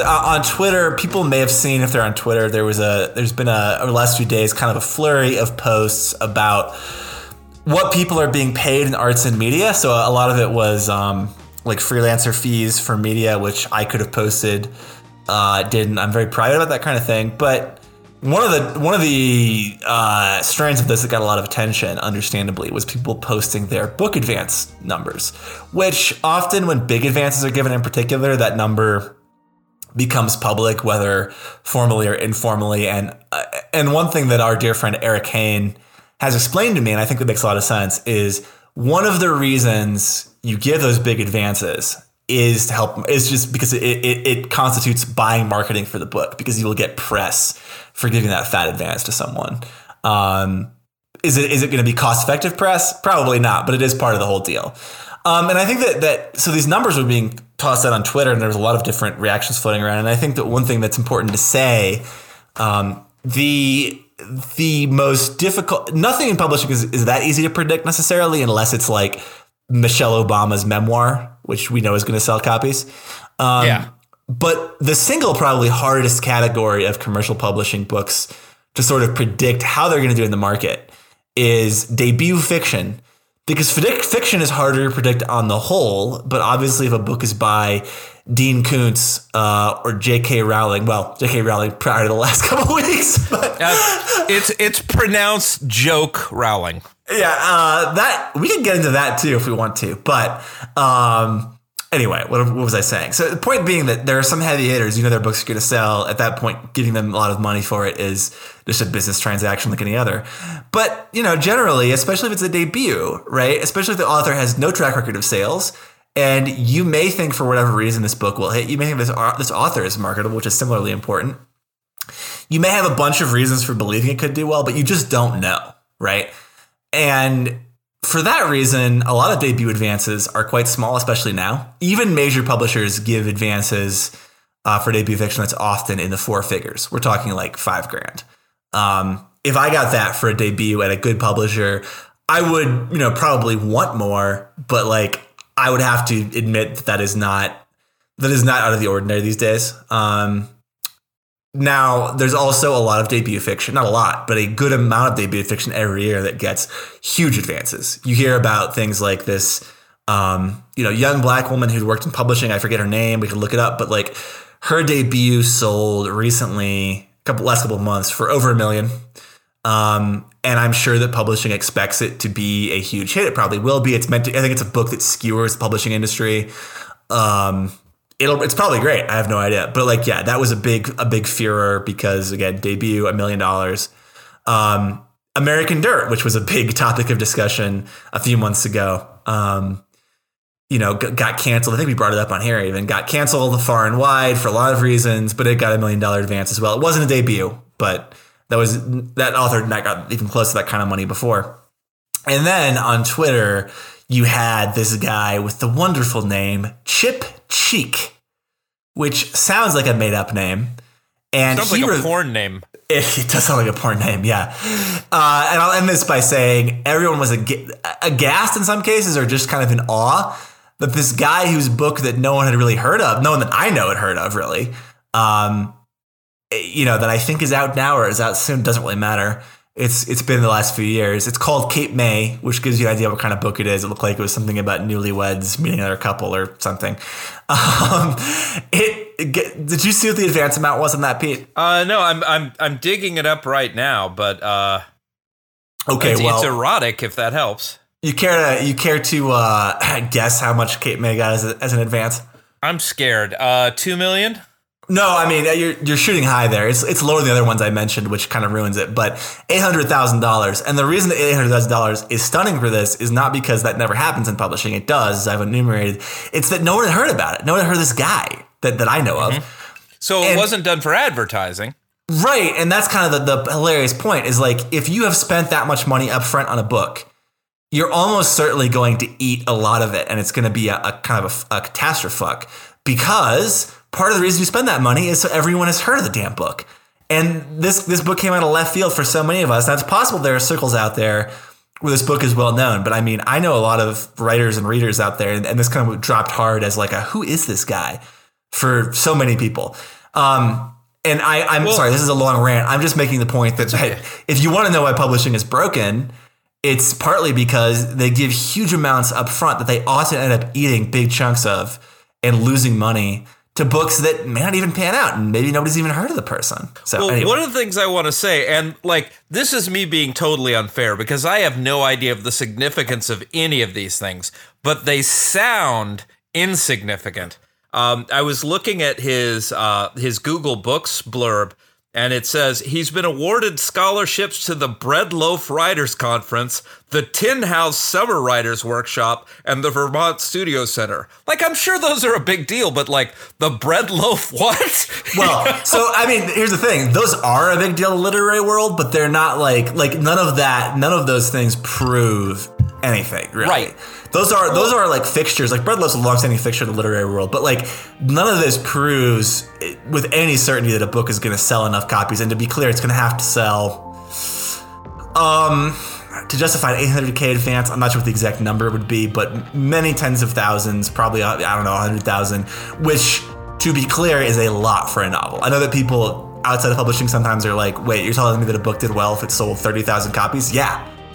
uh, on Twitter, people may have seen if they're on Twitter, there was a there's been a over the last few days kind of a flurry of posts about what people are being paid in arts and media. So a lot of it was um, like freelancer fees for media, which I could have posted, uh, didn't. I'm very private about that kind of thing, but one of the one of the uh, strands of this that got a lot of attention, understandably, was people posting their book advance numbers, which often, when big advances are given in particular, that number becomes public, whether formally or informally. And uh, and one thing that our dear friend Eric Hain has explained to me, and I think that makes a lot of sense, is one of the reasons you give those big advances is to help is just because it, it, it constitutes buying marketing for the book because you will get press for giving that fat advance to someone. Um, is it is it going to be cost effective press? Probably not, but it is part of the whole deal. Um, and I think that that so these numbers were being tossed that on Twitter, and there was a lot of different reactions floating around. And I think that one thing that's important to say, um, the the most difficult nothing in publishing is, is that easy to predict necessarily, unless it's like Michelle Obama's memoir, which we know is going to sell copies. Um, Yeah. But the single probably hardest category of commercial publishing books to sort of predict how they're going to do in the market is debut fiction. Because fic- fiction is harder to predict on the whole, but obviously, if a book is by Dean Koontz uh, or J.K. Rowling, well, J.K. Rowling prior to the last couple of weeks, but Uh, it's it's pronounced joke Rowling. yeah, uh, that we can get into that too if we want to. But um, anyway, what, what was I saying? So the point being that there are some heavy hitters. You know, their books are going to sell. At that point, giving them a lot of money for it is just a business transaction like any other. But you know, generally, especially if it's a debut, right? Especially if the author has no track record of sales. And you may think, for whatever reason, this book will hit. You may think this uh, this author is marketable, which is similarly important. You may have a bunch of reasons for believing it could do well, but you just don't know, right? And for that reason, a lot of debut advances are quite small, especially now. Even major publishers give advances uh, for debut fiction that's often in the four figures. We're talking like five grand. Um, if I got that for a debut at a good publisher, I would, you know, probably want more, but like I would have to admit that that is not that is not out of the ordinary these days. Um, now, there's also a lot of debut fiction, not a lot, but a good amount of debut fiction every year that gets huge advances. You hear about things like this, um, you know, young black woman who worked in publishing. I forget her name. We could look it up, but like her debut sold recently, a couple last couple months for over a million. Um, and I'm sure that publishing expects it to be a huge hit. It probably will be. It's meant to. I think it's a book that skewers the publishing industry. Um, it'll it's probably great. I have no idea, but like yeah, that was a big a big furor because again, debut a million dollars. Um, American Dirt, which was a big topic of discussion a few months ago. Um, you know, g- got canceled. I think we brought it up on here. Even got canceled far and wide for a lot of reasons, but it got a million dollar advance as well. It wasn't a debut, but that was that author not got even close to that kind of money before. And then on Twitter, you had this guy with the wonderful name Chip Cheek, which sounds like a made up name. And Sounds he like a porn name. it, it does sound like a porn name, yeah. Uh, and I'll end this by saying everyone was ag- aghast in some cases, or just kind of in awe that this guy whose book that no one had really heard of, no one that I know had heard of, really, um, you know, that I think is out now or is out soon, doesn't really matter. It's it's been the last few years. It's called Cape May, which gives you an idea of what kind of book it is. It looked like it was something about newlyweds meeting another couple or something. Um, it, it get- did you see what the advance amount was on that, Pete? Uh, no, I'm I'm I'm digging it up right now, but uh, Okay, it's, well, it's erotic if that helps. You care to you care to uh, guess how much Cape May got as, a, as an advance? I'm scared. Uh, two million. No, I mean uh, you're you're shooting high there. It's it's lower than the other ones I mentioned, which kind of ruins it. But eight hundred thousand dollars, and the reason that eight hundred thousand dollars is stunning for this is not because that never happens in publishing. It does, as I've enumerated. It's that no one had heard about it. No one had heard of this guy that that I know of. Mm-hmm. So it And- wasn't done for advertising. Right, and that's kind of the, the hilarious point is like if you have spent that much money up front on a book, you're almost certainly going to eat a lot of it, and it's going to be a, a kind of a, a catastrophe because part of the reason you spend that money is so everyone has heard of the damn book. And this this book came out of left field for so many of us. Now it's possible there are circles out there where this book is well known, but I mean, I know a lot of writers and readers out there, and, and this kind of dropped hard as like a who is this guy? for so many people. Um, and I, I'm Well- sorry, this is a long rant. I'm just making the point that okay. if you want to know why publishing is broken, it's partly because they give huge amounts up front that they often end up eating big chunks of and losing money to books that may not even pan out and maybe nobody's even heard of the person. So Well, anyway. one of the things I want to say, and like this is me being totally unfair because I have no idea of the significance of any of these things, but they sound insignificant. Um, I was looking at his uh, his Google Books blurb, and it says he's been awarded scholarships to the Bread Loaf Writers Conference, the Tin House Summer Writers Workshop, and the Vermont Studio Center. Like, I'm sure those are a big deal, but like the Bread Loaf, what? well, so I mean, here's the thing: those are a big deal in the literary world, but they're not like like none of that. None of those things prove anything, really. Right. Those are those are like fixtures. Like Bread Loaf's a longstanding fixture in the literary world, but like none of this proves eh, with any certainty that a book is going to sell enough copies. And to be clear, it's going to have to sell. Um, to justify an 800k advance, I'm not sure what the exact number would be, but many tens of thousands, probably uh, I don't know, 100,000, which to be clear is a lot for a novel. I know that people outside of publishing sometimes are like, "Wait, you're telling me that a book did well if it sold 30,000 copies?" Yeah.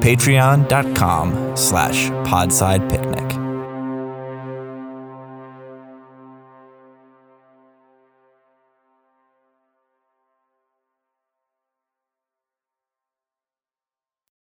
Patreon.com slash podsidepicnic.